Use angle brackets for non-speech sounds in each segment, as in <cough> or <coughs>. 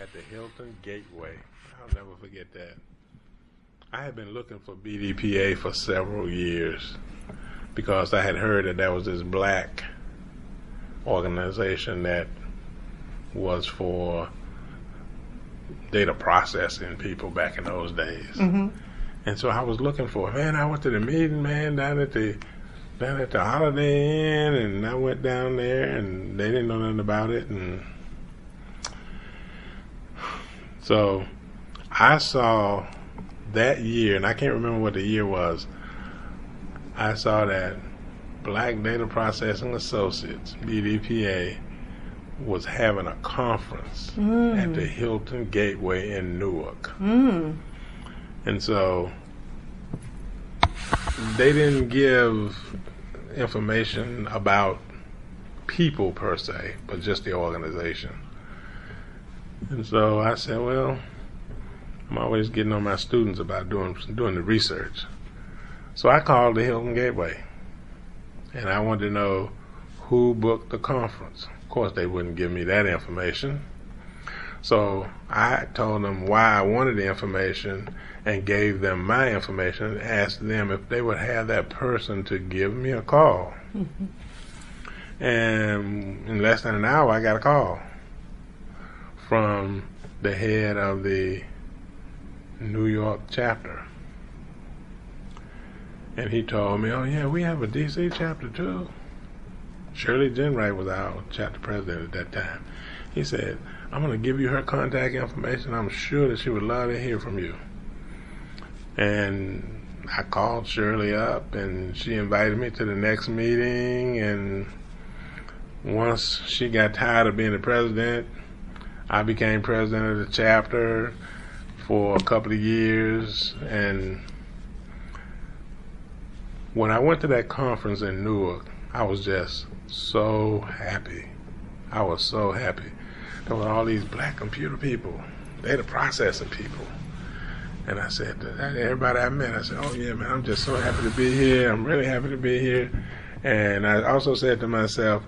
at the Hilton Gateway. I'll never forget that. I had been looking for BDPA for several years because I had heard that there was this black organization that was for data processing people back in those days. Mm-hmm. And so I was looking for it. Man, I went to the meeting, man, down at the down at the Holiday Inn, and I went down there, and they didn't know nothing about it, and so I saw that year, and I can't remember what the year was. I saw that Black Data Processing Associates (BDPA) was having a conference Mm. at the Hilton Gateway in Newark. Mm. And so they didn't give information about people per se, but just the organization. And so I said, well, I'm always getting on my students about doing doing the research. So I called the Hilton Gateway, and I wanted to know who booked the conference. Of course, they wouldn't give me that information. So I told them why I wanted the information and gave them my information and asked them if they would have that person to give me a call. Mm-hmm. And in less than an hour, I got a call from the head of the New York chapter. And he told me, oh, yeah, we have a DC chapter too. Shirley Jenwright was our chapter president at that time. He said, I'm going to give you her contact information. I'm sure that she would love to hear from you. And I called Shirley up, and she invited me to the next meeting. And once she got tired of being the president, I became president of the chapter for a couple of years. And when I went to that conference in Newark, I was just so happy. I was so happy. There were all these black computer people, data processing people. And I said to everybody I met, I said, oh yeah, man, I'm just so happy to be here. I'm really happy to be here. And I also said to myself,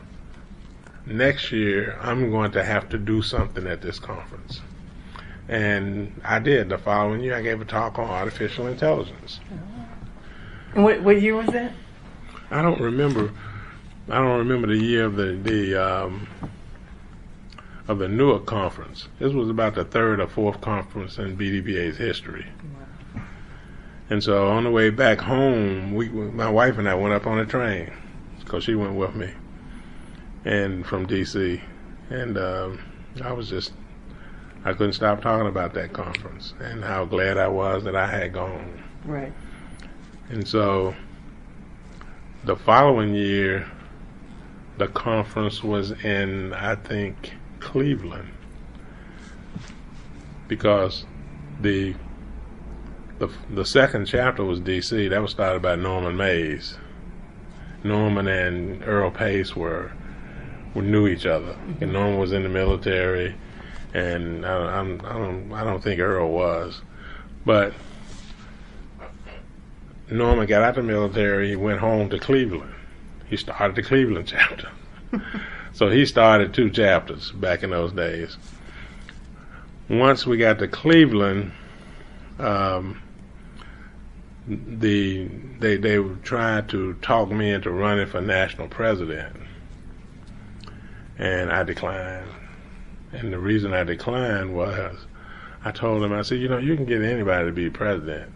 next year I'm going to have to do something at this conference. And I did. The following year I gave a talk on artificial intelligence. And what, what year was that? I don't remember. I don't remember the year of the the um, of the Newark conference. This was about the third or fourth conference in BDPA's history. And so on the way back home, we my wife and I went up on a train because she went with me, and from DC, and um, I was just I couldn't stop talking about that conference and how glad I was that I had gone. Right. And so the following year, the conference was in, I think, Cleveland. Because the the the second chapter was DC. That was started by Norman Mays. Norman and Earl Pace were, were knew each other. And Norman was in the military, and I, I'm, I don't I don't think Earl was, but Norman got out of the military. He went home to Cleveland. He started the Cleveland <laughs> chapter. so he started two chapters back in those days. Once we got to Cleveland, um, the they they were trying to talk me into running for national president, and I declined. And the reason I declined was I told them I said, you know, you can get anybody to be president.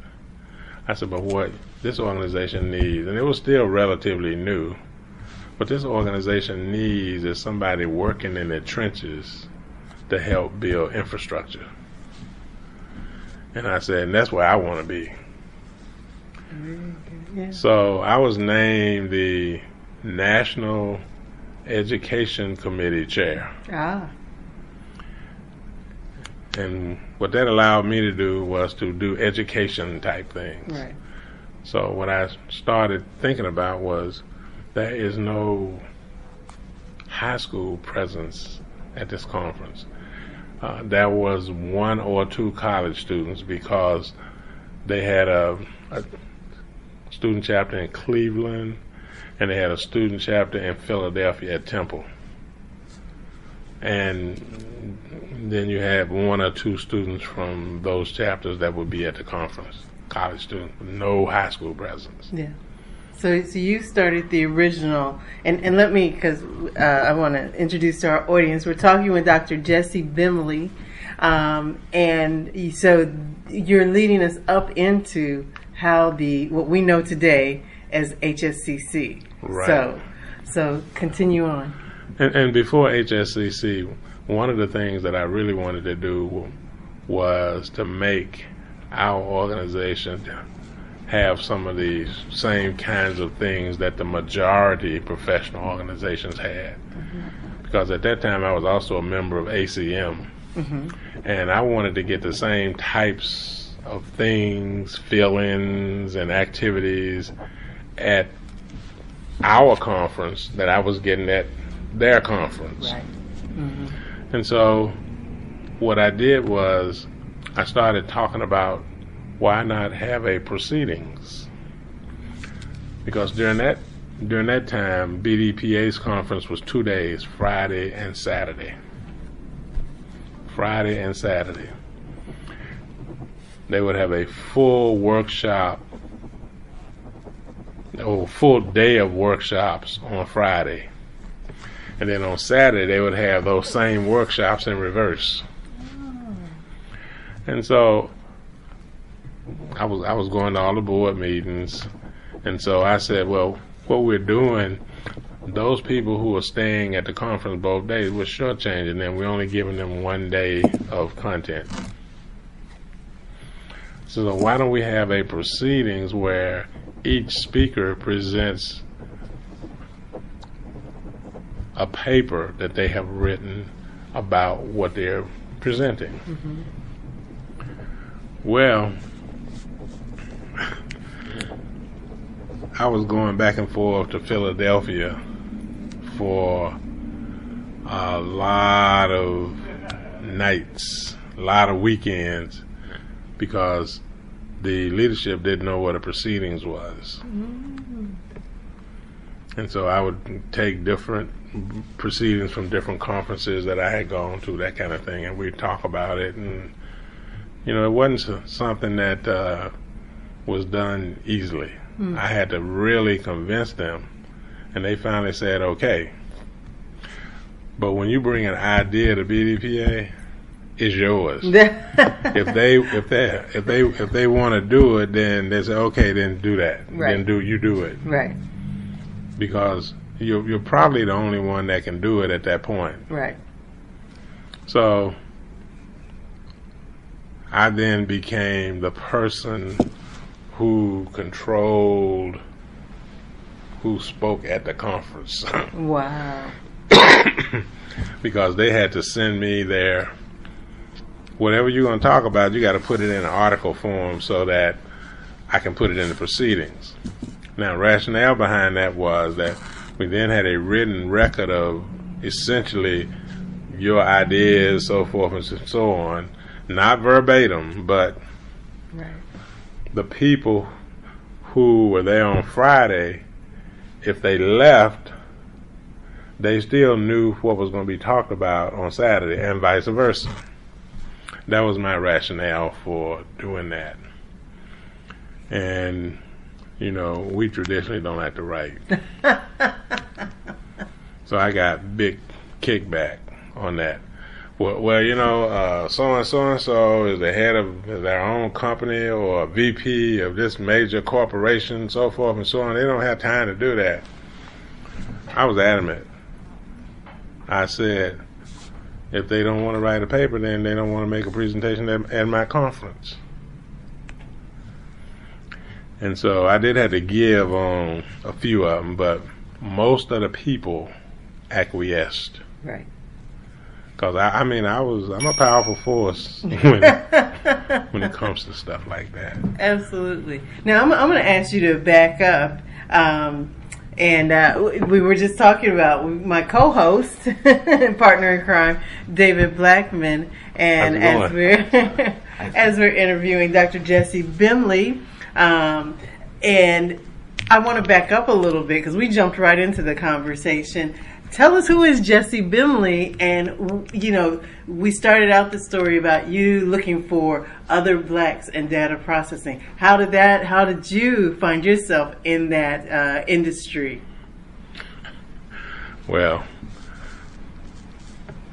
I said, but what this organization needs, and it was still relatively new, what this organization needs is somebody working in the trenches to help build infrastructure. And I said, and that's where I want to be. Mm-hmm. Yeah. So I was named the National Education Committee Chair. Ah. And what that allowed me to do was to do education type things. Right. So what I started thinking about was there is no high school presence at this conference. Uh, there was one or two college students because they had a, a student chapter in Cleveland and they had a student chapter in Philadelphia at Temple. And then you have one or two students from those chapters that would be at the conference, college students, no high school presence. Yeah. So, so you started the original, and, and let me, because uh, I want to introduce to our audience. We're talking with Dr. Jesse Bemley, um, and so you're leading us up into how the what we know today as HSCC. Right. So, so continue on. And, and before HSCC, one of the things that I really wanted to do was to make our organization have some of these same kinds of things that the majority professional organizations had. Mm-hmm. Because at that time I was also a member of ACM. Mm-hmm. And I wanted to get the same types of things, feelings, and activities at our conference that I was getting at their conference. Right. Mm-hmm. And so what I did was I started talking about why not have a proceedings? Because during that during that time, BDPA's conference was two days, Friday and Saturday. Friday and Saturday. They would have a full workshop or full day of workshops on Friday. And then on Saturday they would have those same workshops in reverse. And so I was I was going to all the board meetings, and so I said, well, what we're doing, those people who are staying at the conference both days, we're shortchanging them. We're only giving them one day of content. So why don't we have a proceedings where each speaker presents a paper that they have written about what they're presenting? Mm-hmm. Well, I was going back and forth to Philadelphia for a lot of nights, a lot of weekends, because the leadership didn't know what a proceedings was. Mm-hmm. And so I would take different proceedings from different conferences that I had gone to, that kind of thing, and we'd talk about it. And, you know, it wasn't something that uh, was done easily. Mm. I had to really convince them, and they finally said, okay. But when you bring an idea to BDPA, it's yours. <laughs> if they if they if they if they want to do it, then they say, okay, then do that. Right. Then do you do it Right. because you're you're probably the only one that can do it at that point. Right. So I then became the person who controlled who spoke at the conference <laughs> Wow. <coughs> because they had to send me their whatever you're going to talk about you got to put it in an article form so that I can put it in the proceedings. Now rationale behind that was that we then had a written record of essentially your ideas, so forth and so on, not verbatim, but Right. the people who were there on Friday, if they left, they still knew what was going to be talked about on Saturday, and vice versa. That was my rationale for doing that. And, you know, we traditionally don't like to write. <laughs> so I got big kickback on that. Well, well you know, uh, so and so and so is the head of their own company or VP of this major corporation, so forth and so on. They don't have time to do that. I was adamant. I said, if they don't want to write a paper, then they don't want to make a presentation at, at my conference. And so I did have to give on a few of them, but most of the people acquiesced. Right. Cause I, I mean, I was I'm a powerful force <laughs> when when it comes to stuff like that. Absolutely. Now I'm, I'm going to ask you to back up. Um, and uh, we were just talking about my co-host, <laughs> partner in crime, David Blackman, and as we're <laughs> as we're interviewing Dr. Jesse Bemley, um, and I want to back up a little bit because we jumped right into the conversation. Tell us who is Jesse Bemley, and you know, we started out the story about you looking for other blacks in data processing. How did that? How did you find yourself in that uh, industry? Well,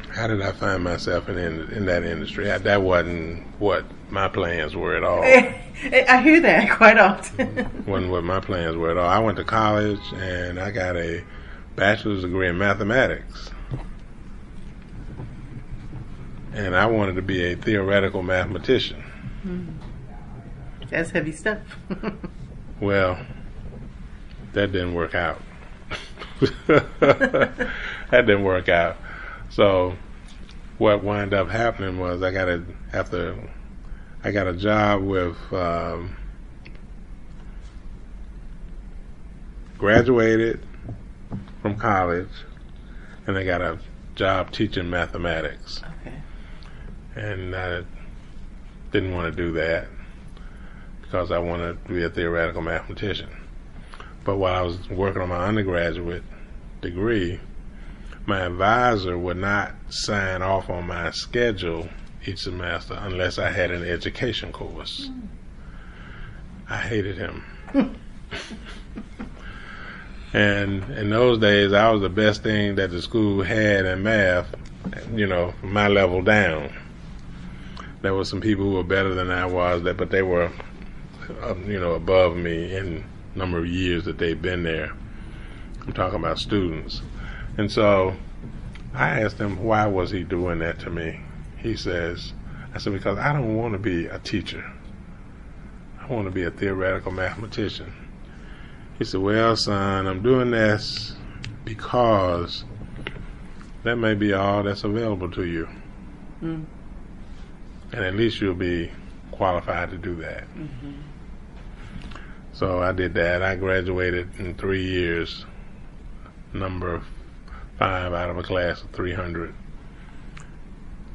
how did I find myself in in, in that industry? I, that wasn't what my plans were at all. <laughs> I hear that <laughs> quite often. wasn't what my plans were at all. I went to college and I got a bachelor's degree in mathematics. And I wanted to be a theoretical mathematician. That's heavy stuff. <laughs> well, that didn't work out. <laughs> that didn't work out. So what wound up happening was I got a after I got a job with um, graduated from college, and I got a job teaching mathematics. Okay. And I didn't want to do that because I wanted to be a theoretical mathematician. But while I was working on my undergraduate degree, my advisor would not sign off on my schedule each semester unless I had an education course. Mm. I hated him. <laughs> and in those days, I was the best thing that the school had in math, you know, my level down. There were some people who were better than I was, that but they were, uh, you know, above me in number of years that they've been there. I'm talking about students. And so I asked him why was he doing that to me. He says, I said because I don't want to be a teacher. I want to be a theoretical mathematician. He said, "Well, son, I'm doing this because that may be all that's available to you, mm. and at least you'll be qualified to do that." Mm-hmm. So I did that. I graduated in three years, number five out of a class of 300.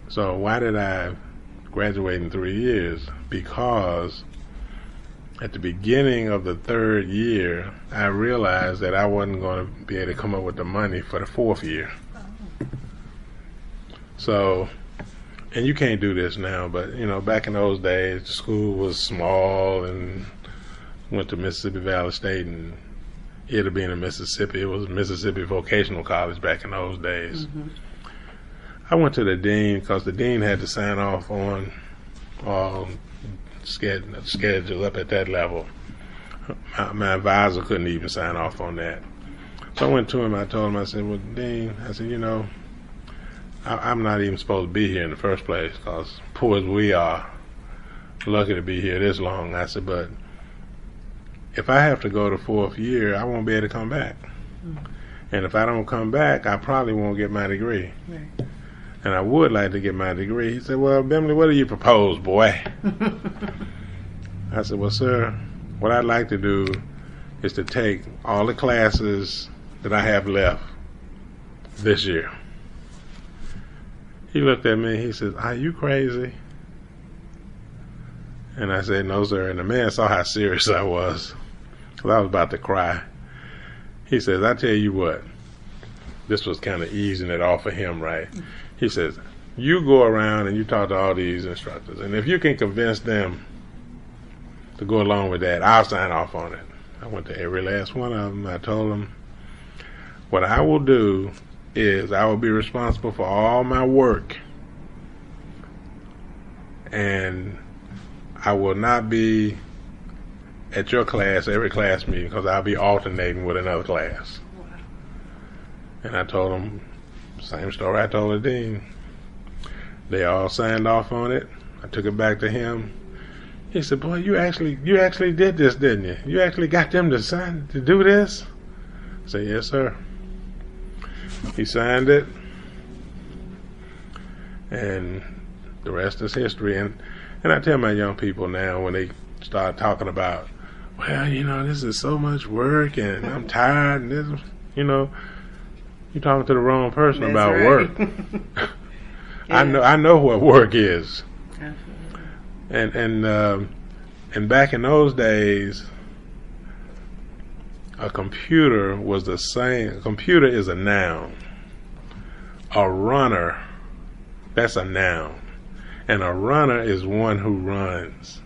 So why did I graduate in three years? Because at the beginning of the third year, I realized that I wasn't going to be able to come up with the money for the fourth year. So, and you can't do this now, but you know, back in those days, school was small and went to Mississippi Valley State and it being in Mississippi. It was Mississippi Vocational College back in those days. Mm-hmm. I went to the dean because the dean had to sign off on all schedule, schedule up at that level. My, my, advisor couldn't even sign off on that. So I went to him. I told him, I said, "Well, dean, I said, you know, I, am not even supposed to be here in the first place because poor as we are, lucky to be here this long." I said, "But." if I have to go to fourth year, I won't be able to come back. Mm-hmm. And if I don't come back, I probably won't get my degree. Right. And I would like to get my degree. He said, Well, Bemley, what do you propose, boy? I said, Well, sir, what I'd like to do is to take all the classes that I have left this year. He looked at me, he said, Are you crazy? And I said, No, sir. And the man saw how serious I was I was about to cry. He says, I tell you what, this was kind of easing it off of him, right? He says, you go around and you talk to all these instructors, and if you can convince them to go along with that, I'll sign off on it. I went to every last one of them. I told them, what I will do is I will be responsible for all my work, and I will not be at your class, every class meeting, because I'll be alternating with another class. And I told them, same story I told the dean. They all signed off on it. I took it back to him. He said, "Boy, you actually you actually did this, didn't you? You actually got them to sign to do this." I said, "Yes, sir." He signed it, and the rest is history. And and I tell my young people now when they start talking about well, you know, this is so much work and I'm tired and this, you know, you're talking to the wrong person That's about right. work. <laughs> I know, I know what work is. And, and, um, and back in those days, a computer was the same, a computer is a noun. a runner, that's a noun. And a runner is one who runs.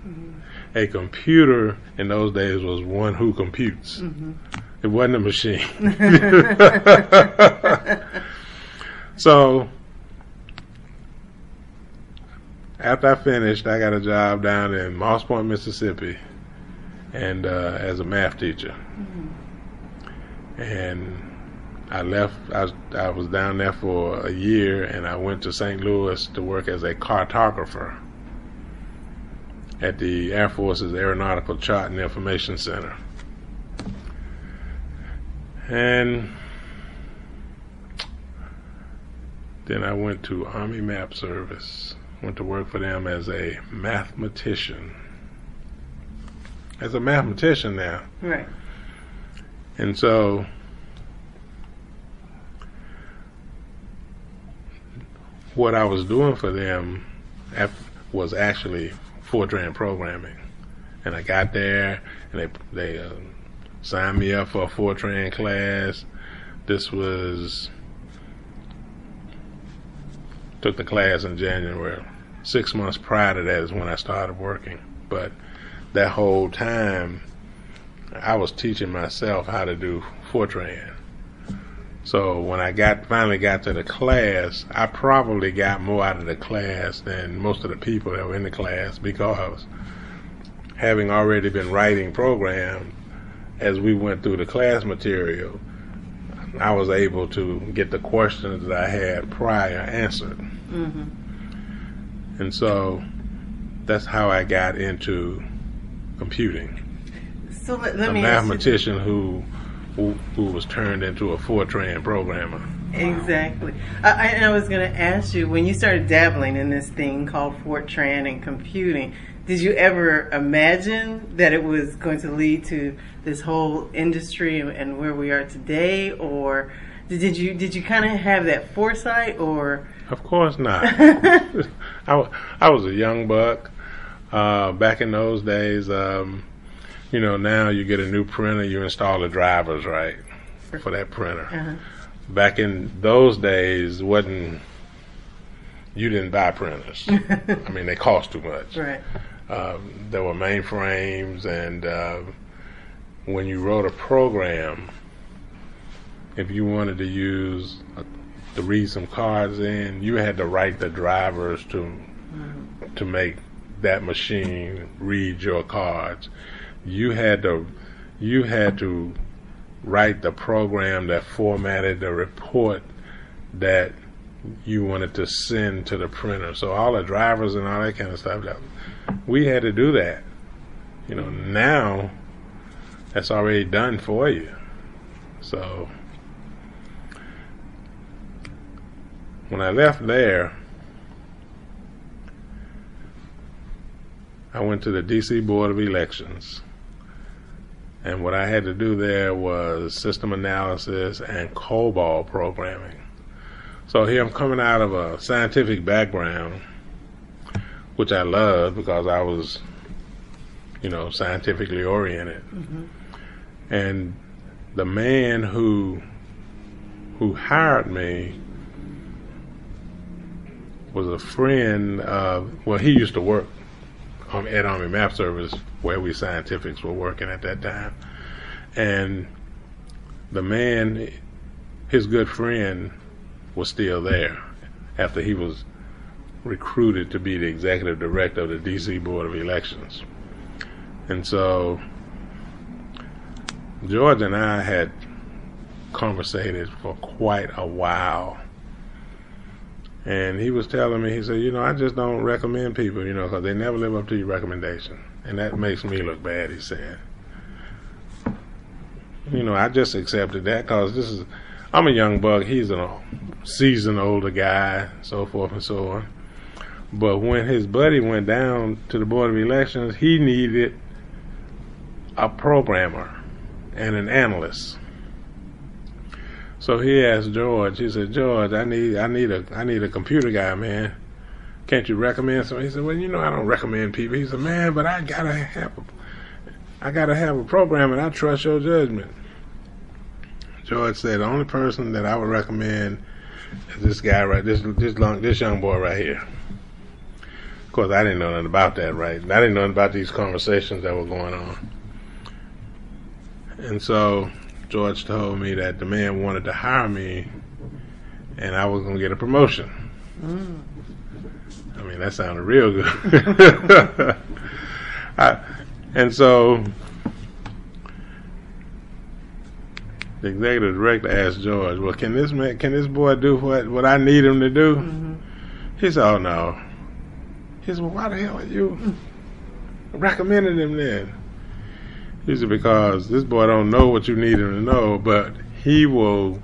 A computer in those days was one who computes. It wasn't a machine. <laughs> <laughs> so after I finished, I got a job down in Moss Point, Mississippi, and uh, as a math teacher. And I left. I was, I was down there for a year, and I went to St. Louis to work as a cartographer at the Air Force's Aeronautical Chart and Information Center. And then I went to Army Map Service. Went to work for them as a mathematician. As a mathematician now. Right. And so what I was doing for them was actually Fortran programming. And I got there and they they uh, signed me up for a Fortran class. This was took the class in January. Six months prior to that is when I started working. But that whole time, I was teaching myself how to do Fortran. So when I got finally got to the class, I probably got more out of the class than most of the people that were in the class because having already been writing programs as we went through the class material, I was able to get the questions that I had prior answered. Mm-hmm. And so that's how I got into computing. So let, let a me mathematician who, who who was turned into a Fortran programmer. Exactly. I, I was going to ask you when you started dabbling in this thing called Fortran and computing, did you ever imagine that it was going to lead to this whole industry and, where we are today, or did, you did you kind of have that foresight, or Of course not. <laughs> I, I was a young buck. Uh, back in those days, um, you know, now you get a new printer, you install the drivers, right, for that printer. uh Back in those days, wasn't you didn't buy printers. <laughs> I mean, they cost too much. right? Um, there were mainframes, and uh, when you wrote a program, if you wanted to use a, to read some cards in, you had to write the drivers to to make that machine read your cards. You had to you had to write the program that formatted the report that you wanted to send to the printer. So all the drivers and all that kind of stuff. We had to do that. You know, now that's already done for you. So when I left there, I went to the DC Board of Elections. And what I had to do there was system analysis and COBOL programming. So here I'm coming out of a scientific background, which I love because I was, you know, scientifically oriented. Mm-hmm. And the man who who hired me was a friend of well, he used to work at Army Map Service where we scientifics were working at that time, and the man, his good friend, was still there after he was recruited to be the executive director of the DC Board of Elections, and so George and I had conversated for quite a while. And he was telling me, he said, you know, I just don't recommend people, you know, because they never live up to your recommendation. And that makes me look bad, he said. You know, I just accepted that because this is, I'm a young buck. He's a seasoned older guy, so forth and so on. But when his buddy went down to the Board of Elections, he needed a programmer and an analyst. So he asked George. He said, "George, I need, I need a, I need a computer guy, man. Can't you recommend somebody?" He said, "Well, you know, I don't recommend people." He said, "Man, but I gotta have, a, I gotta have a program, and I trust your judgment." George said, "The only person that I would recommend is this guy right this this long this young boy right here. Of course, I didn't know nothing about that, right? I didn't know nothing about these conversations that were going on. And so George told me that the man wanted to hire me, and I was going to get a promotion. Mm. I mean, that sounded real good. <laughs> I, and so the executive director asked George, "Well, can this man, can this boy do what what I need him to do?" Mm-hmm. He said, "Oh no." He said, "Well, why the hell are you recommending him then?" He said, "Because this boy don't know what you need him to know, but he will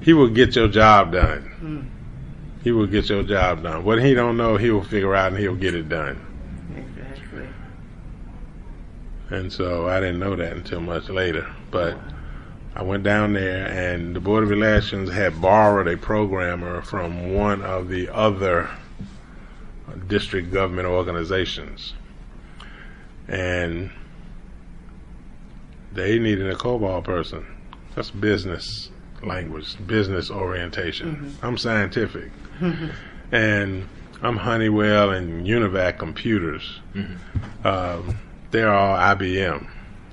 he will get your job done. Mm. He will get your job done. What he don't know, he will figure out and he'll get it done." Exactly. And so I didn't know that until much later, but. I went down there, and the Board of Elections had borrowed a programmer from one of the other district government organizations. And they needed a COBOL person. That's business language, business orientation. Mm-hmm. I'm scientific. <laughs> and I'm Honeywell and UNIVAC computers. Mm-hmm. Um, they're all IBM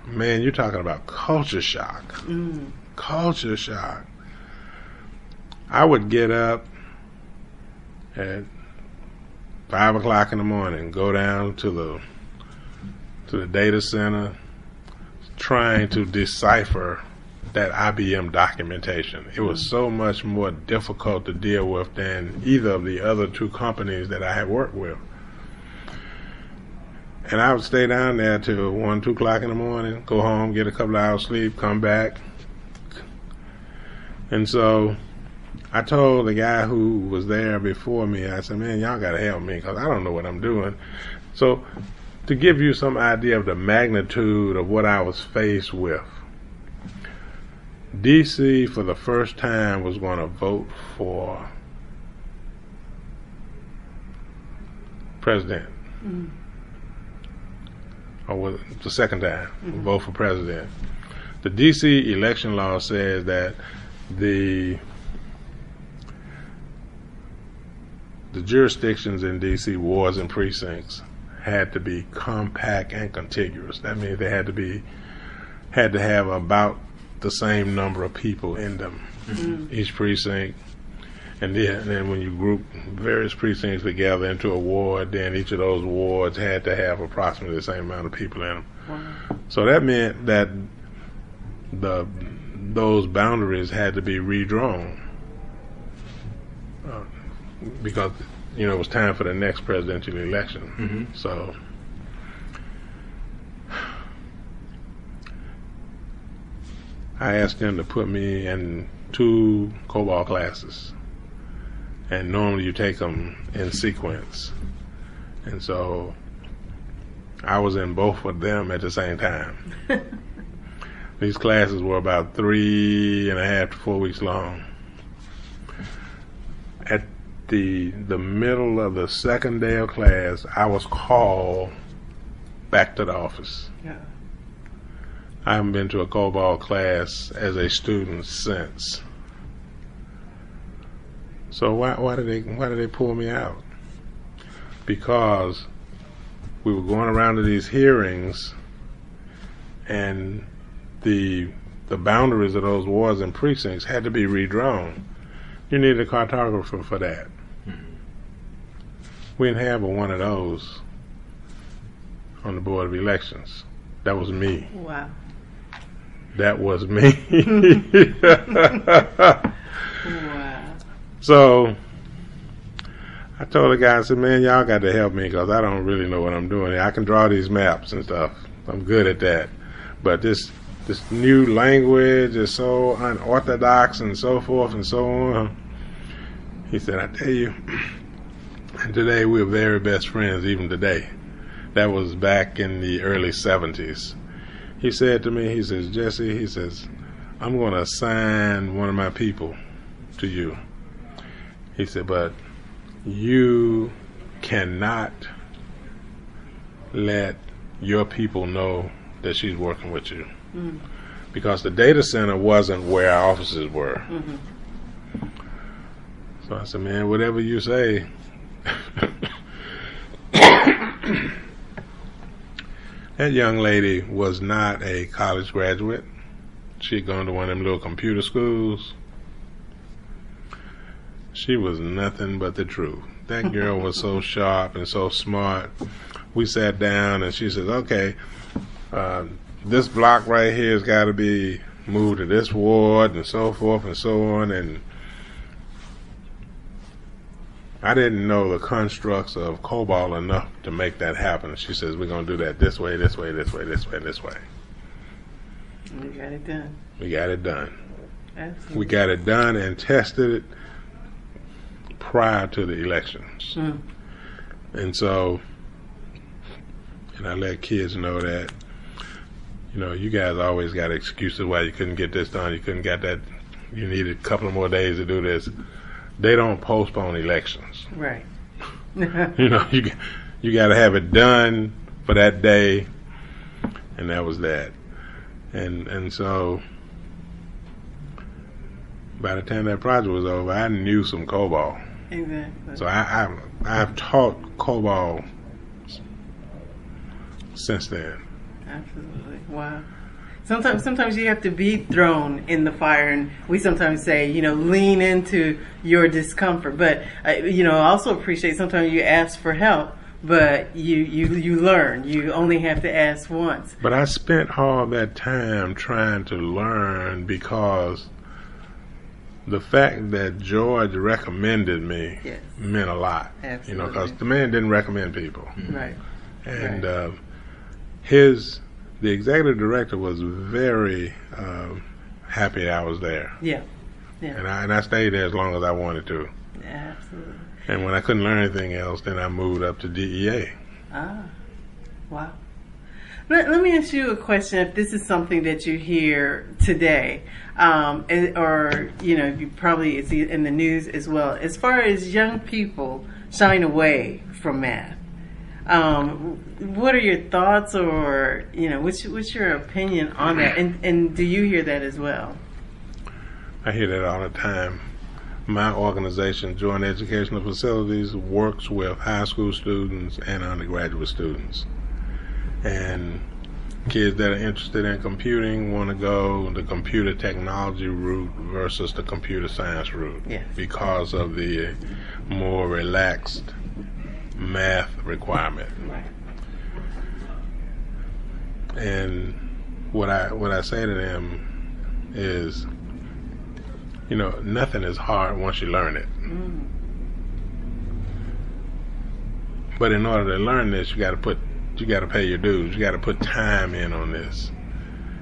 man, you're talking about culture shock. Mm. Culture shock. I would get up at five o'clock in the morning, go down to the to the data center, trying to decipher that IBM documentation. It was so much more difficult to deal with than either of the other two companies that I had worked with. And I would stay down there till one, two o'clock in the morning, go home, get a couple of hours sleep, come back. And so I told the guy who was there before me, I said, man, y'all gotta help me because I don't know what I'm doing. So to give you some idea of the magnitude of what I was faced with, DC for the first time was going to vote for president. Mm or the second time, mm-hmm. vote for president. The D.C. election law says that the the jurisdictions in D.C. wards and precincts had to be compact and contiguous. That means they had to be had to have about the same number of people in them. Mm-hmm. Each precinct and then, and then when you group various precincts together into a ward, then each of those wards had to have approximately the same amount of people in them. Wow. So that meant that the those boundaries had to be redrawn uh, because you know it was time for the next presidential election. Mm-hmm. So. I asked them to put me in two COBOL classes and normally you take them in sequence. And so I was in both of them at the same time. <laughs> These classes were about three and a half to four weeks long. At the the middle of the second day of class, I was called back to the office. Yeah. I haven't been to a COBOL class as a student since. So why why did they why did they pull me out? Because we were going around to these hearings, and the the boundaries of those wards and precincts had to be redrawn. You needed a cartographer for that. Mm-hmm. We didn't have a one of those on the board of elections. That was me. Wow. That was me. <laughs> <laughs> <laughs> So I told the guy, I said, man, y'all got to help me because I don't really know what I'm doing. I can draw these maps and stuff. I'm good at that. But this this new language is so unorthodox and so forth and so on. He said, I tell you, <clears throat> and today we're very best friends, even today. That was back in the early 70s. He said to me, he says, Jesse, he says, I'm going to assign one of my people to you. He said, but you cannot let your people know that she's working with you. Mm-hmm. Because the data center wasn't where our offices were. Mm-hmm. So I said, man, whatever you say. that young lady was not a college graduate. She had gone to one of them little computer schools. She was nothing but the truth. That girl was so <laughs> sharp and so smart. We sat down and she says, okay, uh, this block right here has got to be moved to this ward and so forth and so on. And I didn't know the constructs of COBOL enough to make that happen. She says, we're going to do that this way, this way, this way, this way, this way. We got it done. We got it done. Absolutely. We got it done and tested it prior to the elections. Mm. And so, and I let kids know that, you know, you guys always got excuses why you couldn't get this done, you couldn't get that, you needed a couple of more days to do this. They don't postpone elections. Right. <laughs> You know, you you got to have it done for that day, and that was that. And and so, by the time that project was over, I knew some COBOL. Exactly. So I, I I've taught COBOL since then. Absolutely. Wow. Sometimes, sometimes you have to be thrown in the fire, and we sometimes say, you know, lean into your discomfort. But uh, you know, I also appreciate sometimes you ask for help, but you you you learn. You only have to ask once. But I spent all that time trying to learn because the fact that George recommended me Yes. meant a lot. Absolutely. You know, because the man didn't recommend people, Right. and Right. uh, his the executive director was very um, happy I was there, Yeah. Yeah. and I and I stayed there as long as I wanted to. Absolutely. And when I couldn't learn anything else, then I moved up to DEA. Ah, wow. Let, let me ask you a question. If this is something that you hear today, um, or you know, you probably it's in the news as well. As far as young people shying away from math, um, what are your thoughts, or you know, what's what's your opinion on that? And and do you hear that as well? I hear that all the time. My organization, Joint Educational Facilities, works with high school students and undergraduate students. And kids that are interested in computing want to go the computer technology route versus the computer science route Yes. because of the more relaxed math requirement. Right. And what I what I say to them is, you know, nothing is hard once you learn it. Mm. But in order to learn this, you got to put you got to pay your dues. You got to put time in on this.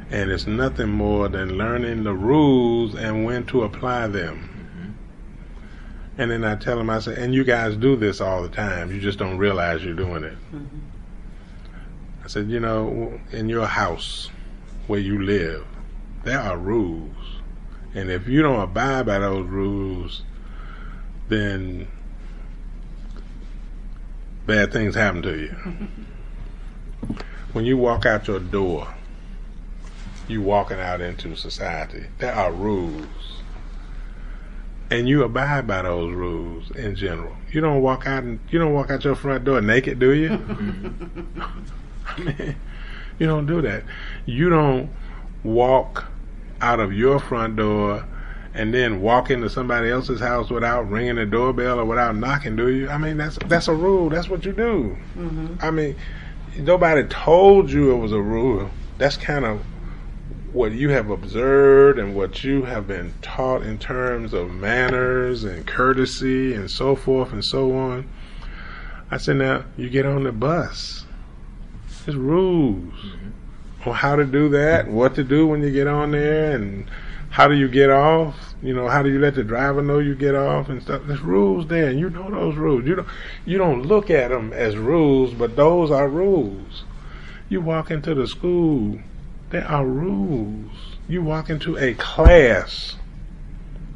And it's nothing more than learning the rules and when to apply them. And then I tell them, I say, and you guys do this all the time. You just don't realize you're doing it. Mhm. I said, you know, in your house where you live, there are rules. And if you don't abide by those rules, then bad things happen to you. <laughs> when you walk out your door, you walking out into society. There are rules. And you abide by those rules in general. You don't walk out and you don't walk out your front door naked, do you? <laughs> I mean, you don't do that. You don't walk out of your front door and then walk into somebody else's house without ringing the doorbell or without knocking, do you? I mean, that's that's a rule. That's what you do. Mhm. I mean, nobody told you it was a rule. That's kind of what you have observed and what you have been taught in terms of manners and courtesy and so forth and so on. I said, now you get on the bus. There's rules mm-hmm. on how to do that, what to do when you get on there, and how do you get off. You know, how do you let the driver know you get off and stuff? There's rules there, and you know those rules. You don't you don't look at them as rules, but those are rules. You walk into the school, there are rules. You walk into a class,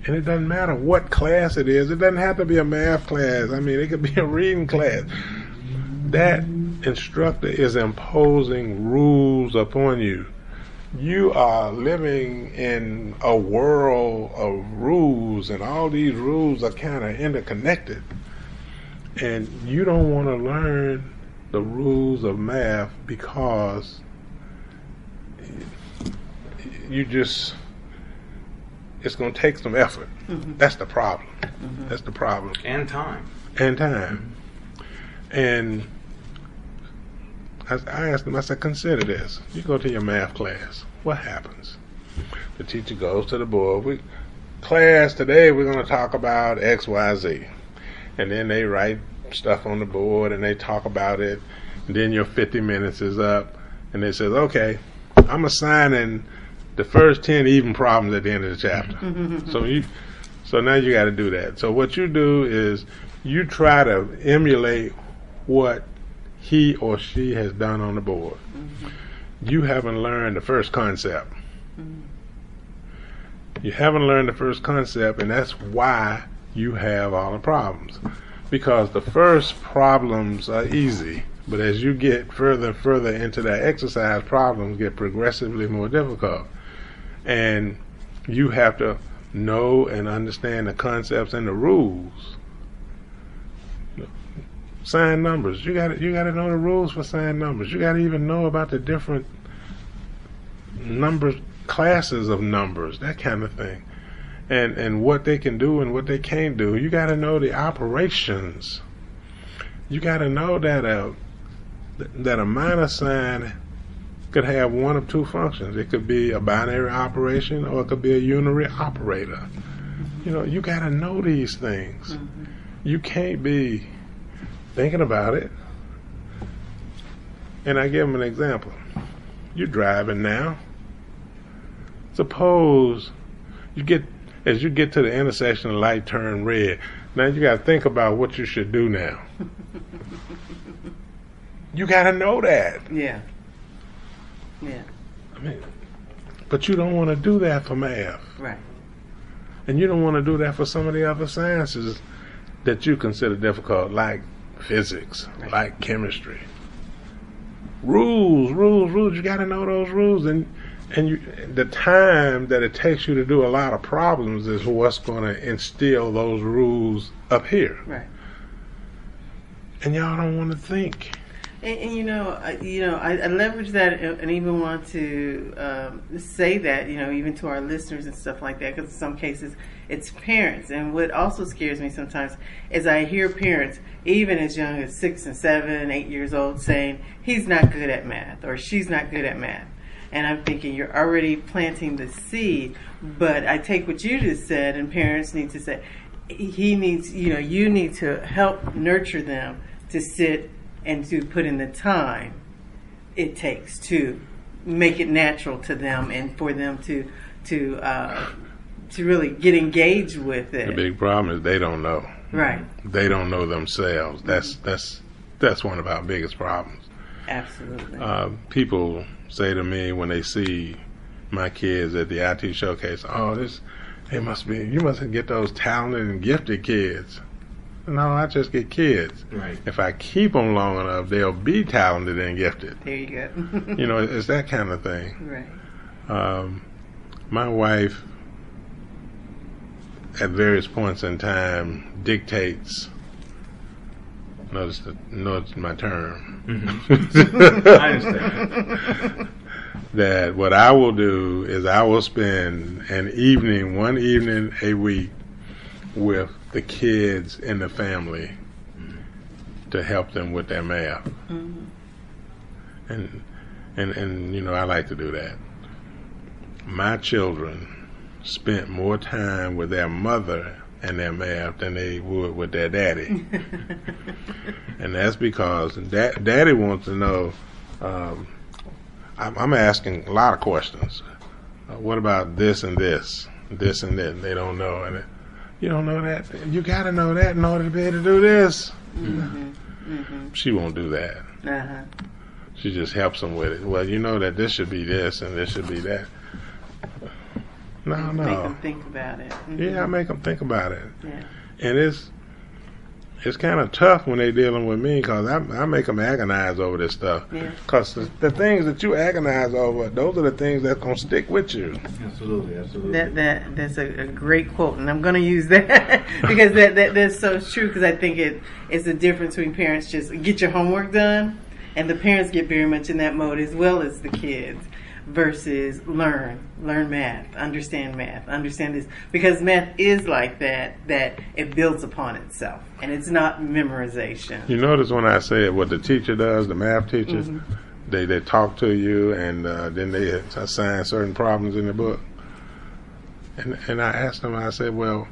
and it doesn't matter what class it is. It doesn't have to be a math class. I mean, it could be a reading class. That instructor is imposing rules upon you. You are living in a world of rules, and all these rules are kind of interconnected. And you don't want to learn the rules of math because you just, it's going to take some effort. Mm-hmm. That's the problem. That's the problem. And time. And time. And I, I asked them, I said, consider this. You go to your math class. What happens? The teacher goes to the board. We, class, today we're going to talk about X, Y, Z. And then they write stuff on the board and they talk about it. And then your 50 minutes is up. And they says, okay, I'm assigning the first 10 even problems at the end of the chapter. <laughs> so you, so now you got to do that. So what you do is you try to emulate what he or she has done on the board. Mm-hmm. You haven't learned the first concept. Mm-hmm. You haven't learned the first concept, and that's why you have all the problems. Because the first problems are easy, but as you get further and further into that exercise, problems get progressively more difficult. And you have to know and understand the concepts and the rules. Sign numbers. You got to you got to know the rules for sign numbers. You got to even know about the different numbers classes of numbers, that kind of thing. And and what they can do and what they can't do. You got to know the operations. You got to know that a that a minus sign could have one of two functions. It could be a binary operation or it could be a unary operator. You know, you got to know these things. Mm-hmm. You can't be thinking about it. And I give them an example. You're driving now. Suppose you get as you get to the intersection, the light turn red. Now you got to think about what you should do now. <laughs> you got to know that. Yeah. Yeah. I mean, but you don't want to do that for math, Right. and you don't want to do that for some of the other sciences that you consider difficult, like physics, like chemistry. Rules, rules, rules. You got to know those rules, and and you, the time that it takes you to do a lot of problems is what's going to instill those rules up here. Right. And y'all don't want to think. And, and you know, I, you know, I, I leverage that and even want to um, say that, you know, even to our listeners and stuff like that, because in some cases it's parents. And what also scares me sometimes is I hear parents, even as young as six and seven, eight years old, saying he's not good at math or she's not good at math. And I'm thinking you're already planting the seed. But I take what you just said, and parents need to say, he needs, you know, you need to help nurture them to sit and to put in the time it takes to make it natural to them and for them to to uh, to really get engaged with it. The big problem is they don't know. Right. They don't know themselves. That's that's that's one of our biggest problems. Absolutely. Uh, people say to me when they see my kids at the IT showcase, "Oh, this they must be you must have get those talented and gifted kids." No, I just get kids. Right. If I keep them long enough, they'll be talented and gifted. there you go. <laughs> You know, it's that kind of thing. right. Um, my wife, at various points in time, dictates. Notice the notice my term. <laughs> I understand. <laughs> that what I will do is I will spend an evening, one evening a week, with the kids in the family to help them with their math. Mhm. And and and you know I like to do that. My children spent more time with their mother and their math than they would with their daddy, <laughs> and that's because da- daddy wants to know. Um, I'm, I'm asking a lot of questions. Uh, what about this and this, this and that? They don't know, and it, you don't know that. You got to know that in order to be able to do this. Mhm. Mhm. She won't do that. Uh-huh. She just helps them with it. Well, you know that this should be this and this should be that. No, no. Make no. them think about it. Mhm. Yeah, I make them think about it, Yeah. and it's it's kind of tough when they're dealing with me because I, I make them agonize over this stuff. Yeah. Because the, the things that you agonize over, those are the things that's gonna stick with you. Absolutely, absolutely. That that that's a, a great quote, and I'm going to use that <laughs> because that, that that's so true. Because I think it it's the difference between parents just get your homework done, and the parents get very much in that mode as well as the kids. Versus learn, learn math, understand math, understand this because math is like that. That it builds upon itself, and it's not memorization. You notice when I said what the teacher does, the math teachers, Mm-hmm. they they talk to you and uh, then they assign certain problems in the book. And and I asked them, I said, well,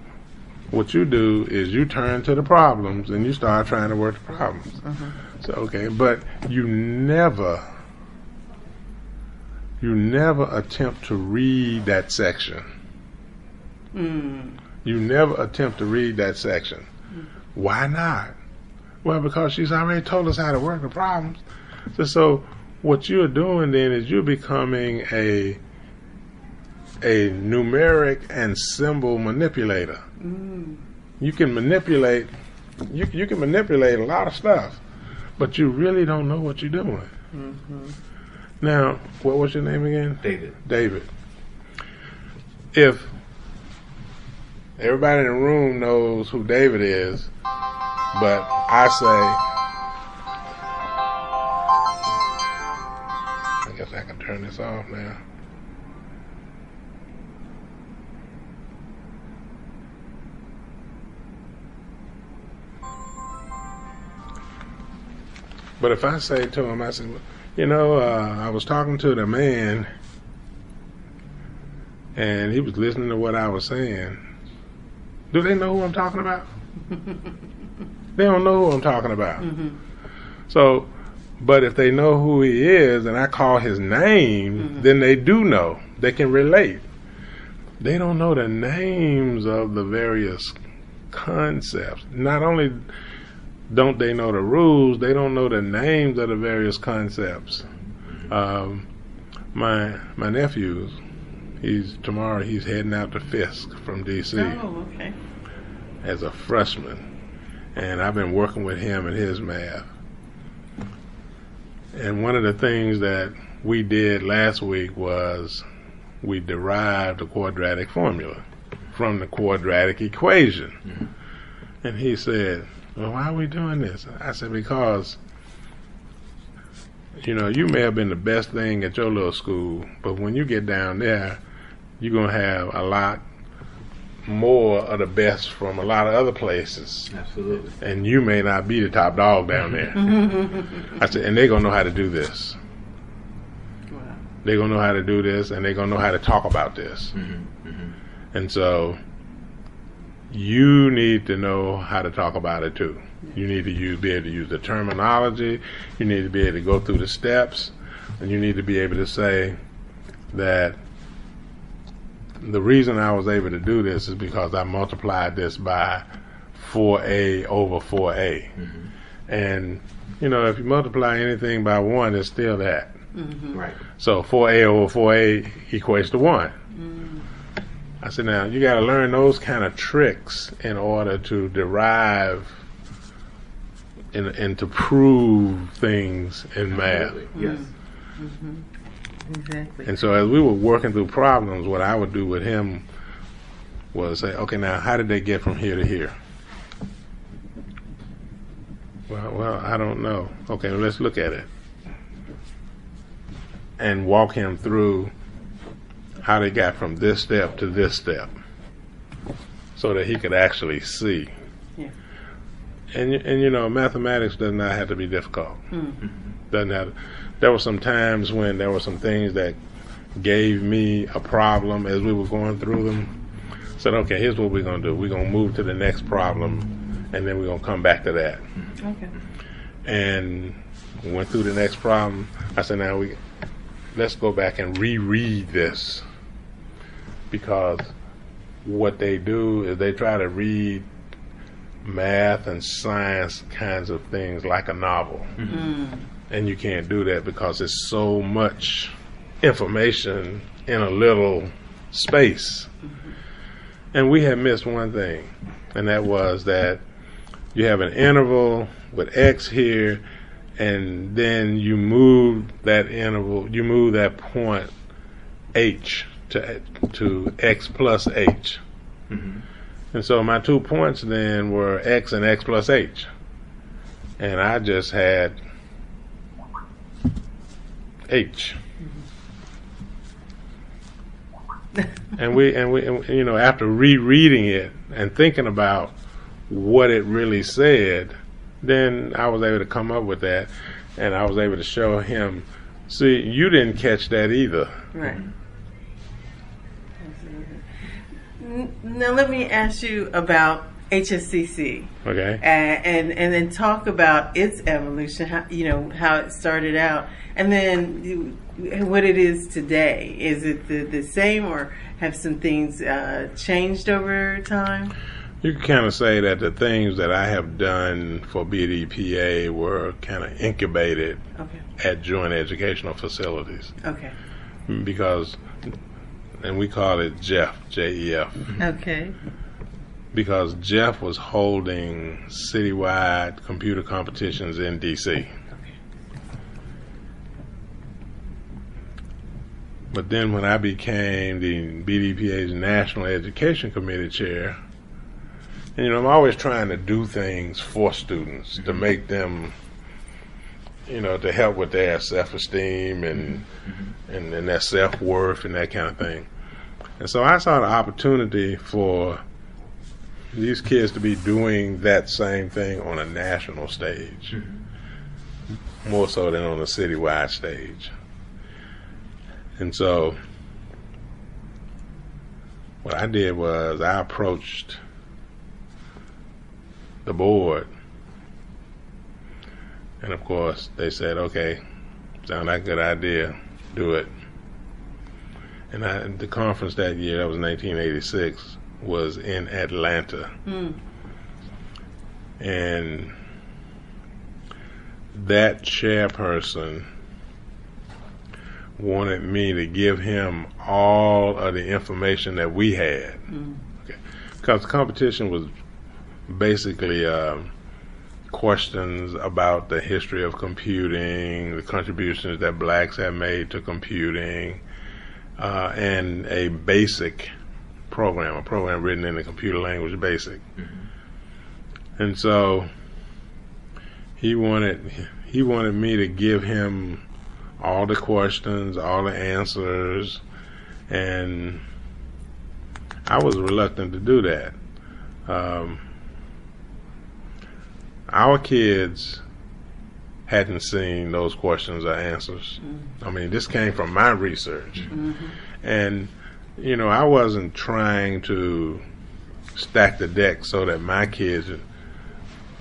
what you do is you turn to the problems and you start trying to work the problems. Mm-hmm. So okay, but you never you never attempt to read that section. Mm. You never attempt to read that section. Why not? Well, because she's already told us how to work the problems. So, so what you're doing then is you're becoming a a numeric and symbol manipulator. Mm. You can manipulate you you can manipulate a lot of stuff, but you really don't know what you're doing. Mm-hmm. Now, what was your name again? David. David. If everybody in the room knows who David is, but I say, I guess I can turn this off now. But if I say to him, I said, you know, uh, I was talking to the man, and he was listening to what I was saying. Do they know who I'm talking about? <laughs> they don't know who I'm talking about. Mm-hmm. So, but if they know who he is and I call his name, then they do know. They can relate. They don't know the names of the various concepts. Not only don't they know the rules, they don't know the names of the various concepts. Um, my my nephew, he's tomorrow he's heading out to Fisk from DC Oh, okay. as a freshman, and I've been working with him and his math. And one of the things that we did last week was we derived the quadratic formula from the quadratic equation. And he said, Well, why are we doing this? I said, Because, you know, you may have been the best thing at your little school, but when you get down there, you're going to have a lot more of the best from a lot of other places Absolutely. and you may not be the top dog down there. <laughs> I said, and they're gonna know how to do this. Wow. They're gonna know how to do this, and they're gonna know how to talk about this. Mm-hmm. Mm-hmm. And so, you need to know how to talk about it too. You need to use, be able to use the terminology. You need to be able to go through the steps, and you need to be able to say that the reason I was able to do this is because I multiplied this by 4a over 4a. Mm-hmm. And, you know, if you multiply anything by 1, it's still that. Mm-hmm. Right. So 4a over 4a equates to 1. I said, now, you got to learn those kind of tricks in order to derive and, and to prove things in math. Absolutely. Mm-hmm. Yes. Mm-hmm. Exactly. And so as we were working through problems, what I would do with him was say, okay, now how did they get from here to here? Well, well, I don't know. Okay, well, let's look at it. And walk him through how they got from this step to this step so that he could actually see. Yeah. And, and you know, mathematics does not have to be difficult Mm. doesn't have. There were some times when there were some things that gave me a problem as we were going through them. Said, okay, here's what we're gonna do. We're gonna move to the next problem, and then we're gonna come back to that. Okay. And went through the next problem. I said, now we let's go back and reread this because what they do is they try to read math and science kinds of things like a novel Mm. and you can't do that because it's so much information in a little space. And we had missed one thing, and that was that you have an interval with x here, and then you move that interval, you move that point h to to x plus h. Mhm. And so my two points then were x and x plus h. And I just had h. and we and we and, you know after rereading it and thinking about what it really said, then I was able to come up with that, and I was able to show him. See, you didn't catch that either. Right. Now let me ask you about HSCC Okay. and and, and then talk about its evolution. How, you know how it started out, and then you, what it is today. Is it the, the same, or have some things uh, changed over time? You can kind of say that the things that I have done for BDPA were kind of incubated Okay. at joint educational facilities Okay. because, and we call it Jeff, J E F, Okay. because Jeff was holding citywide computer competitions in DC. But then when I became the BDPA's National Education Committee chair, and, you know, I'm always trying to do things for students to mm-hmm. make them, you know, to help with their self-esteem and mm-hmm. and, and their self-worth and that kind of thing. And so I saw the opportunity for these kids to be doing that same thing on a national stage, mm-hmm. more so than on a citywide stage. And so, what I did was I approached the board, and of course they said, "Okay, sound like a good idea, do it." And I, the conference that year, that was 1986, was in Atlanta, Hmm. and that chairperson wanted me to give him all of the information that we had. Mm. Okay. Because the competition was basically um, questions about the history of computing, the contributions that blacks have made to computing, uh, and a basic program, a program written in the computer language basic. And so he wanted he wanted me to give him all the questions, all the answers, and I was reluctant to do that. Um, our kids hadn't seen those questions or answers. Mm-hmm. I mean, this came from my research. Mm-hmm. And, you know, I wasn't trying to stack the deck so that my kids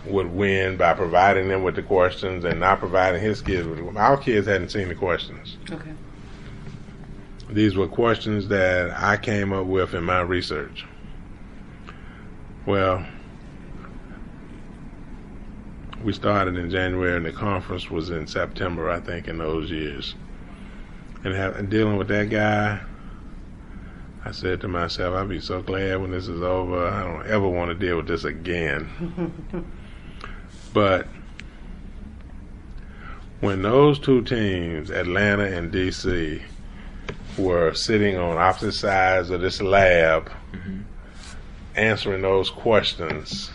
would win by providing them with the questions and not providing his kids with them. Our kids hadn't seen the questions. Okay. These were questions that I came up with in my research. Well, we started in January and the conference was in September, I think, in those years. And, have, and dealing with that guy, I said to myself, I'll be so glad when this is over. I don't ever want to deal with this again. <laughs> but when those two teams, Atlanta and DC, were sitting on opposite sides of this lab mm-hmm. answering those questions.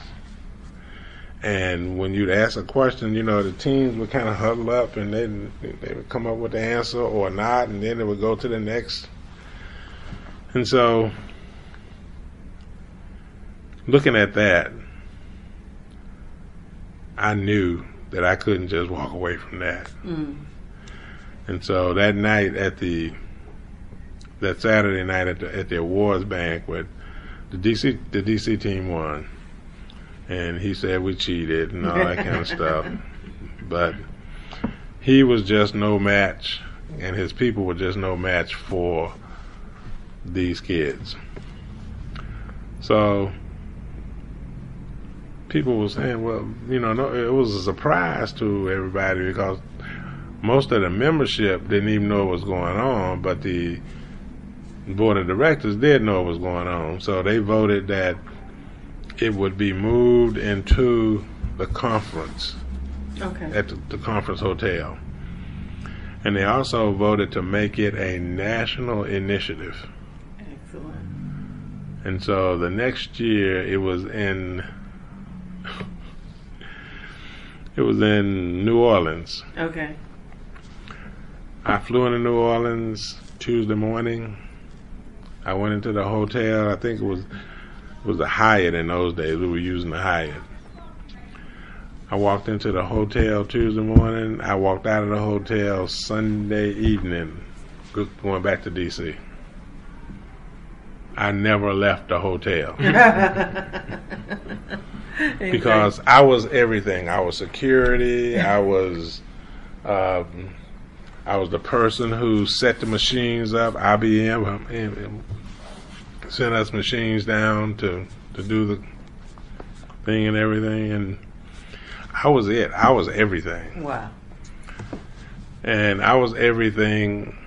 And when you'd ask a question, you know, the teams would kind of huddle up and they they would come up with the answer or not, and then it would go to the next. And so, looking at that, I knew that I couldn't just walk away from that. Mm. And so that night at the that Saturday night at the at the awards banquet, the DC the DC team won, and he said we cheated and all that kind of <laughs> stuff, but he was just no match, and his people were just no match for these kids. So people were saying, well, you know, no, it was a surprise to everybody because most of the membership didn't even know what was going on, but the board of directors did know what was going on. So they voted that it would be moved into the conference Okay. at the, the conference hotel. And they also voted to make it a national initiative. Excellent. And so the next year it was in it was in New Orleans. Okay. I flew into New Orleans Tuesday morning. I went into the hotel. I think it was was a Hyatt in those days. We were using the Hyatt. I walked into the hotel Tuesday morning. I walked out of the hotel Sunday evening, going back to DC. I never left the hotel <laughs> because I was everything. I was security. I was, um, I was the person who set the machines up. IBM sent us machines down to to do the thing and everything, and I was it. I was everything, wow. and I was everything.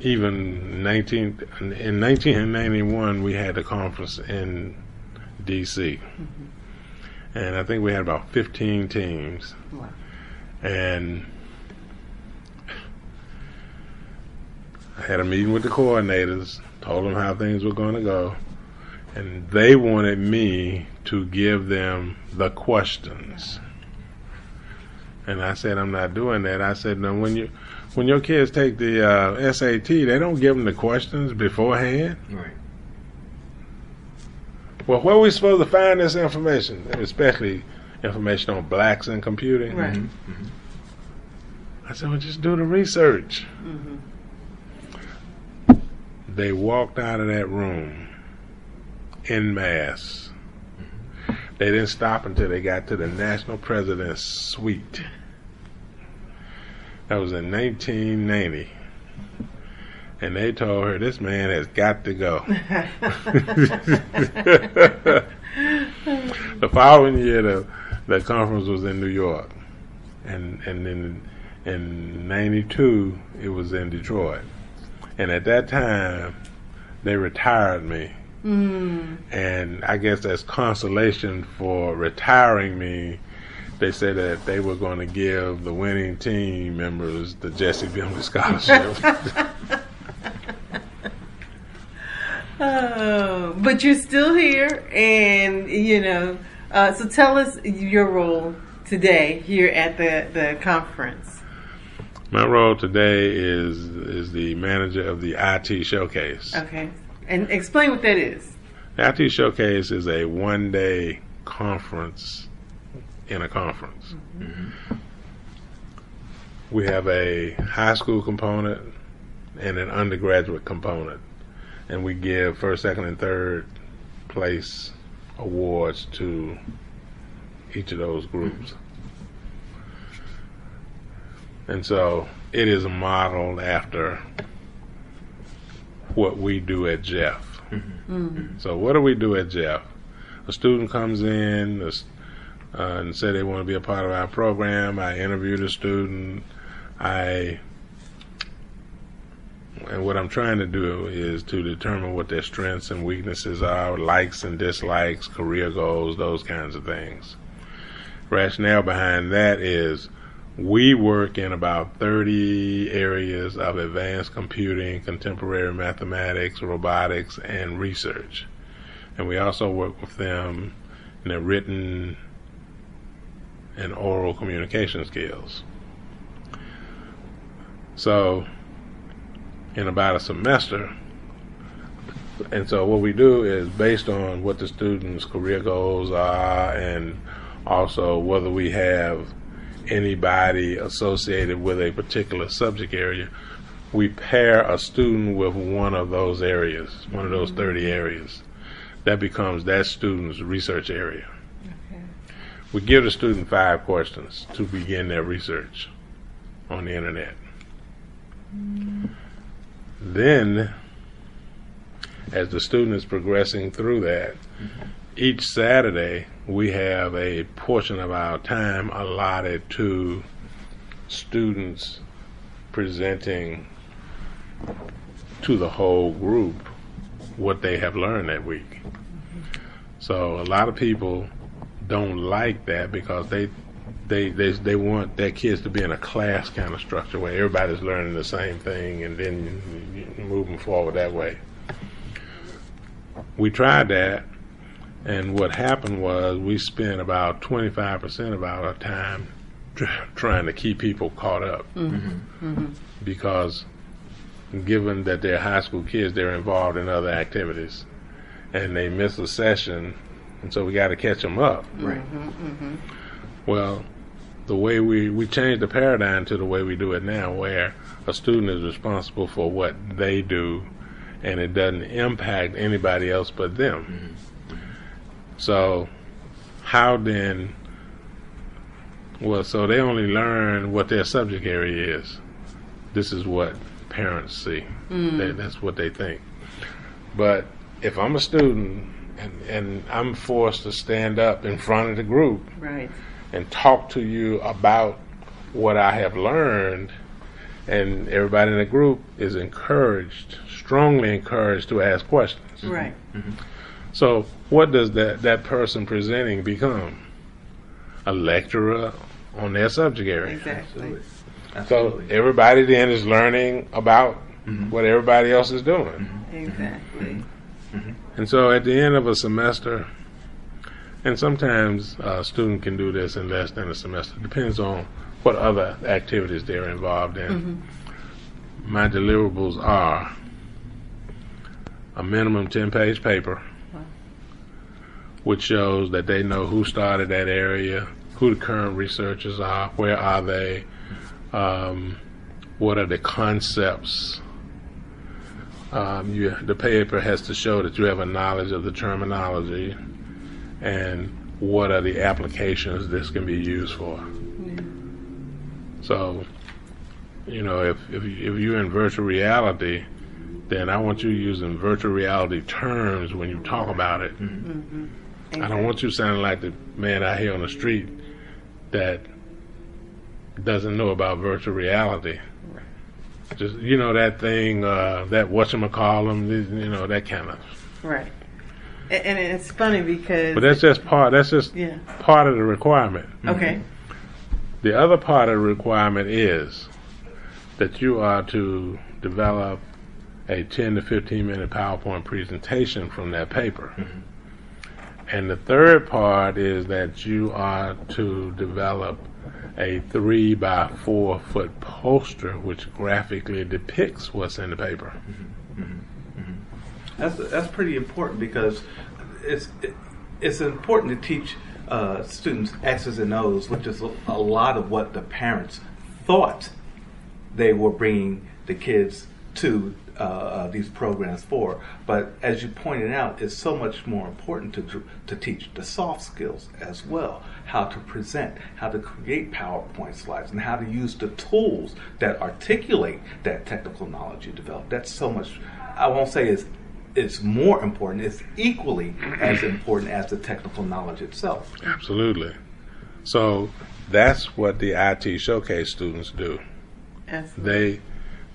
Even 19 in 1991, we had a conference in D.C. Mm-hmm. and I think we had about 15 teams. Wow. And I had a meeting with the coordinators, told them how things were going to go, and they wanted me to give them the questions. And I said, I'm not doing that. I said, no, when you when your kids take the uh, SAT, they don't give them the questions beforehand. Right. Well, where are we supposed to find this information, especially information on blacks and computing? Right. Mhm. I said, well, just do the research. hmm They walked out of that room in mass. They didn't stop until they got to the national president's suite. That was in 1990. And they told her, this man has got to go. <laughs> the following year, the, the conference was in New York. And, and then in 92, it was in Detroit. And at that time, they retired me. Mm. And I guess as consolation for retiring me, they said that they were going to give the winning team members the Jesse Bemley <laughs> Scholarship. Oh, but you're still here, and you know. Uh, so tell us your role today here at the the conference. My role today is is the manager of the IT Showcase. Okay, and explain what that is. The IT Showcase is a one day conference in a conference. Mm-hmm. We have a high school component and an undergraduate component, and we give first, second, and third place awards to each of those groups. And so it is modeled after what we do at Jeff. Mm. So what do we do at Jeff? A student comes in uh, and say they want to be a part of our program. I interview the student. I and what I'm trying to do is to determine what their strengths and weaknesses are, likes and dislikes, career goals, those kinds of things. Rationale behind that is we work in about 30 areas of advanced computing, contemporary mathematics, robotics, and research. And we also work with them in their written and oral communication skills. So, in about a semester, and so what we do is based on what the students' career goals are and also whether we have anybody associated with a particular subject area, we pair a student with one of those areas, one of those 30 areas. That becomes that student's research area. Okay. We give the student five questions to begin their research on the internet. Mm. Then, as the student is progressing through that, each Saturday we have a portion of our time allotted to students presenting to the whole group what they have learned that week. So a lot of people don't like that because they they they they want their kids to be in a class kind of structure where everybody's learning the same thing and then moving forward that way. We tried that, and what happened was we spent about 25% of our time tr- trying to keep people caught up mm-hmm. Mm-hmm. because given that they're high school kids, they're involved in other activities, and they miss a session, and so we got to catch them up. Right. Well, the way we we changed the paradigm to the way we do it now, where a student is responsible for what they do, and it doesn't impact anybody else but them. So, how then? Well, so they only learn what their subject area is. This is what parents see. Mm. That, that's what they think. But if I'm a student and, and I'm forced to stand up in front of the group Right. and talk to you about what I have learned, and everybody in the group is encouraged, strongly encouraged to ask questions. Right. Mm-hmm. Mm-hmm. So, what does that, that person presenting become? A lecturer on their subject area. Exactly. Absolutely. So, everybody then is learning about mm-hmm. what everybody else is doing. Mm-hmm. Exactly. Mm-hmm. And so at the end of a semester, and sometimes a student can do this in less than a semester, depends on what other activities they're involved in. My deliverables are a minimum 10 page paper, which shows that they know who started that area, who the current researchers are, where are they, um, what are the concepts um, you, the paper has to show that you have a knowledge of the terminology and what are the applications this can be used for. So, you know, if, if, if you're in virtual reality, then I want you using virtual reality terms when you talk about it. I don't want you sounding like the man out here on the street that doesn't know about virtual reality. Just you know that thing, uh, that whatchamacallem, you know that kind of. Right. And, and it's funny because. But that's just part. That's just yeah. part of the requirement. Okay. The other part of the requirement is that you are to develop a 10 to 15 minute PowerPoint presentation from that paper. And the third part is that you are to develop a three by four foot poster which graphically depicts what's in the paper. Mm-hmm. Mm-hmm. Mm-hmm. That's that's pretty important because it's it, it's important to teach uh, students X's and O's, which is a lot of what the parents thought they were bringing the kids to uh, uh, these programs for. But as you pointed out, it's so much more important to to teach the soft skills as well, how to present, how to create PowerPoint slides, and how to use the tools that articulate that technical knowledge you develop. That's so much. I won't say it's it's more important. It's equally as important as the technical knowledge itself. Absolutely. So that's what the IT showcase students do. Absolutely. They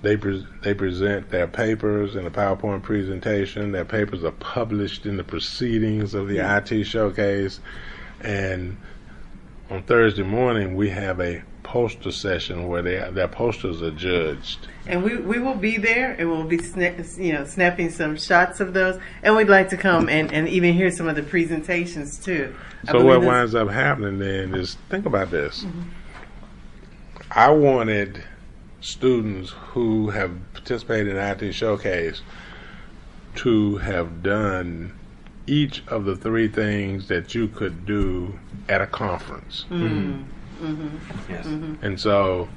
they pre- they present their papers in a PowerPoint presentation. Their papers are published in the proceedings of the IT showcase, and on Thursday morning we have a poster session where they, their posters are judged. And we, we will be there and we'll be sna- you know snapping some shots of those. And we'd like to come and, and even hear some of the presentations too. I So what winds up happening then is think about this. Mm-hmm. I wanted students who have participated in IT Showcase to have done each of the three things that you could do at a conference. Mm-hmm. Mm-hmm. Yes. Mm-hmm. And so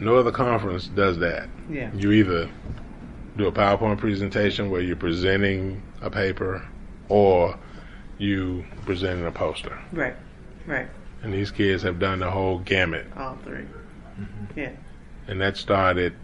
no other conference does that. Yeah. You either do a PowerPoint presentation where you're presenting a paper or you presenting a poster. Right. Right. And these kids have done the whole gamut. All 3 Yeah. And that started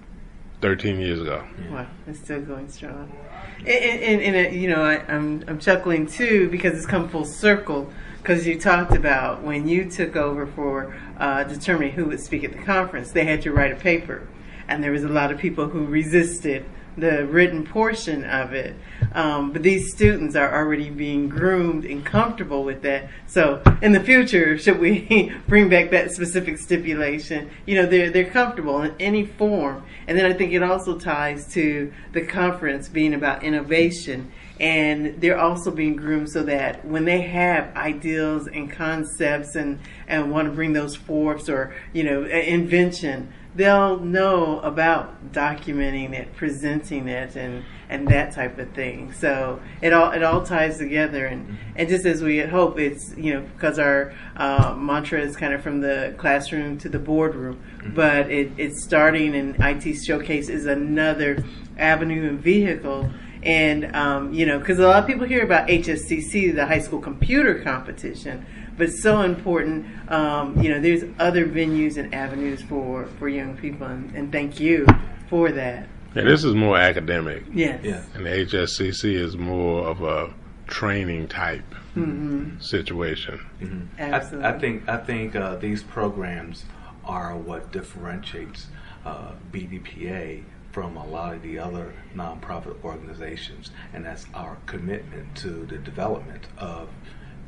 13 years ago. Wow, it's still going strong. And, and, and, and, you know, I, I'm I'm chuckling too because it's come full circle. Because you talked about when you took over for uh, determining who would speak at the conference, they had you write a paper, and there was a lot of people who resisted the written portion of it. Um, but these students are already being groomed and comfortable with that. So in the future, <laughs> should we <laughs> bring back that specific stipulation, you know, they're, they're comfortable in any form. And then I think it also ties to the conference being about innovation. And they're also being groomed so that when they have ideals and concepts and, and want to bring those forth or, you know, invention, they'll know about documenting it, presenting it, and and that type of thing. So it all it all ties together, and and just as we hope, it's you know because our uh, mantra is kind of from the classroom to the boardroom, but it, it's starting, and IT Showcase is another avenue and vehicle. And um, you know, because a lot of people hear about HSCC, the high school computer competition, but so important. Um, you know, there's other venues and avenues for for young people, and, and thank you for that. Yeah, this is more academic, Yes. Yeah. and the HSCC is more of a training type Mm-hmm. situation. Mhm. Absolutely. I, I think I think uh, these programs are what differentiates uh, BDPA from a lot of the other nonprofit organizations, and that's our commitment to the development of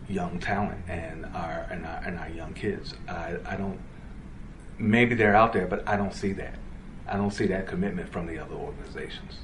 young talent and our and our, and our young kids. I, I don't. Maybe they're out there, but I don't see that. I don't see that commitment from the other organizations.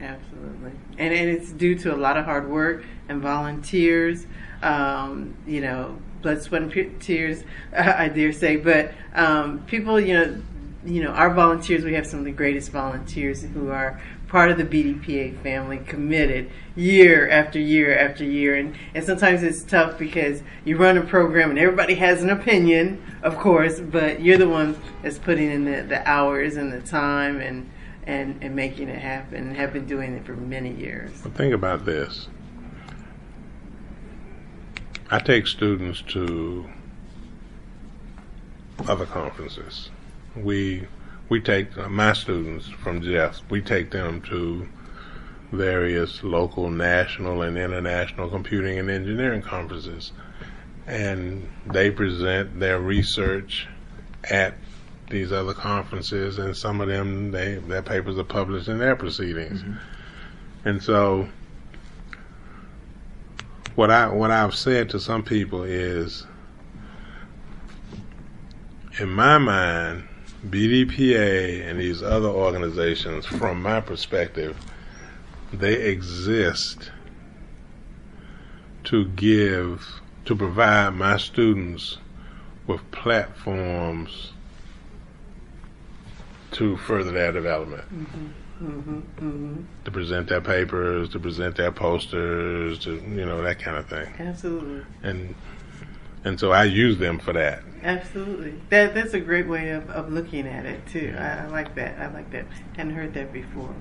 Absolutely. And, and it's due to a lot of hard work and volunteers, um, you know, blood, sweat, and tears, <laughs> I dare say. But um, people, you know, you know, our volunteers, we have some of the greatest volunteers who are part of the BDPA family, committed year after year after year. And, and sometimes it's tough because you run a program and everybody has an opinion, of course, but you're the one that's putting in the, the hours and the time and, and, and making it happen and have been doing it for many years. But think about this. I take students to other conferences. We we take uh, my students from Jeff. We take them to various local, national, and international computing and engineering conferences, and they present their research at these other conferences, and some of them they their papers are published in their proceedings. And so, what I what I've said to some people is, in my mind, BDPA and these other organizations, from my perspective, they exist to give to provide my students with platforms to further their development hmm hmm to present their papers, to present their posters, to you know that kind of thing. Absolutely. And and so I use them for that. Absolutely. That that's a great way of, of looking at it too. I, I like that. I like that. Hadn't heard that before.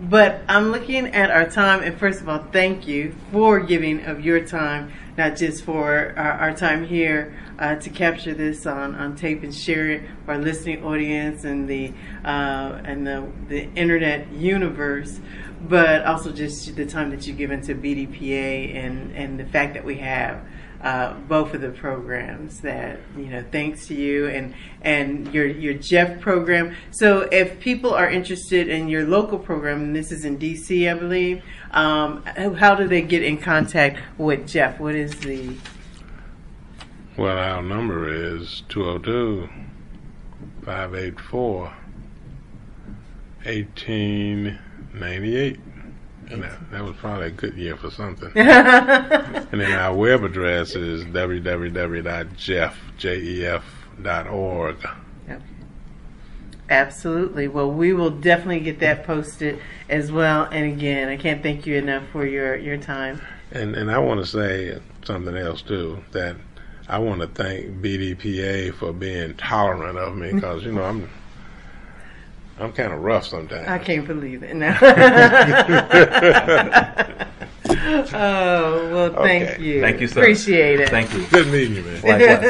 But I'm looking at our time, and first of all, thank you for giving of your time, not just for our, our time here uh, to capture this on, on tape and share it for our listening audience and the uh, and the the internet universe, but also just the time that you've given to BDPA and and the fact that we have uh, both of the programs that you know thanks to you and and your your Jeff program. So if people are interested in your local program, this is in DC, I believe, um, how do they get in contact with Jeff? What is the Well, our number is 202 584 1898. And that, that was probably a good year for something. <laughs> and then our web address is www.jeff.org. Absolutely. Well, we will definitely get that posted as well. And again, I can't thank you enough for your your time. And and I want to say something else too. That I want to thank BDPA for being tolerant of me because you know I'm I'm kind of rough sometimes. I can't believe it now. <laughs> <laughs> oh well, thank Okay. you. Thank you, sir. Appreciate it. Thank you. Good meeting you, man. Likewise.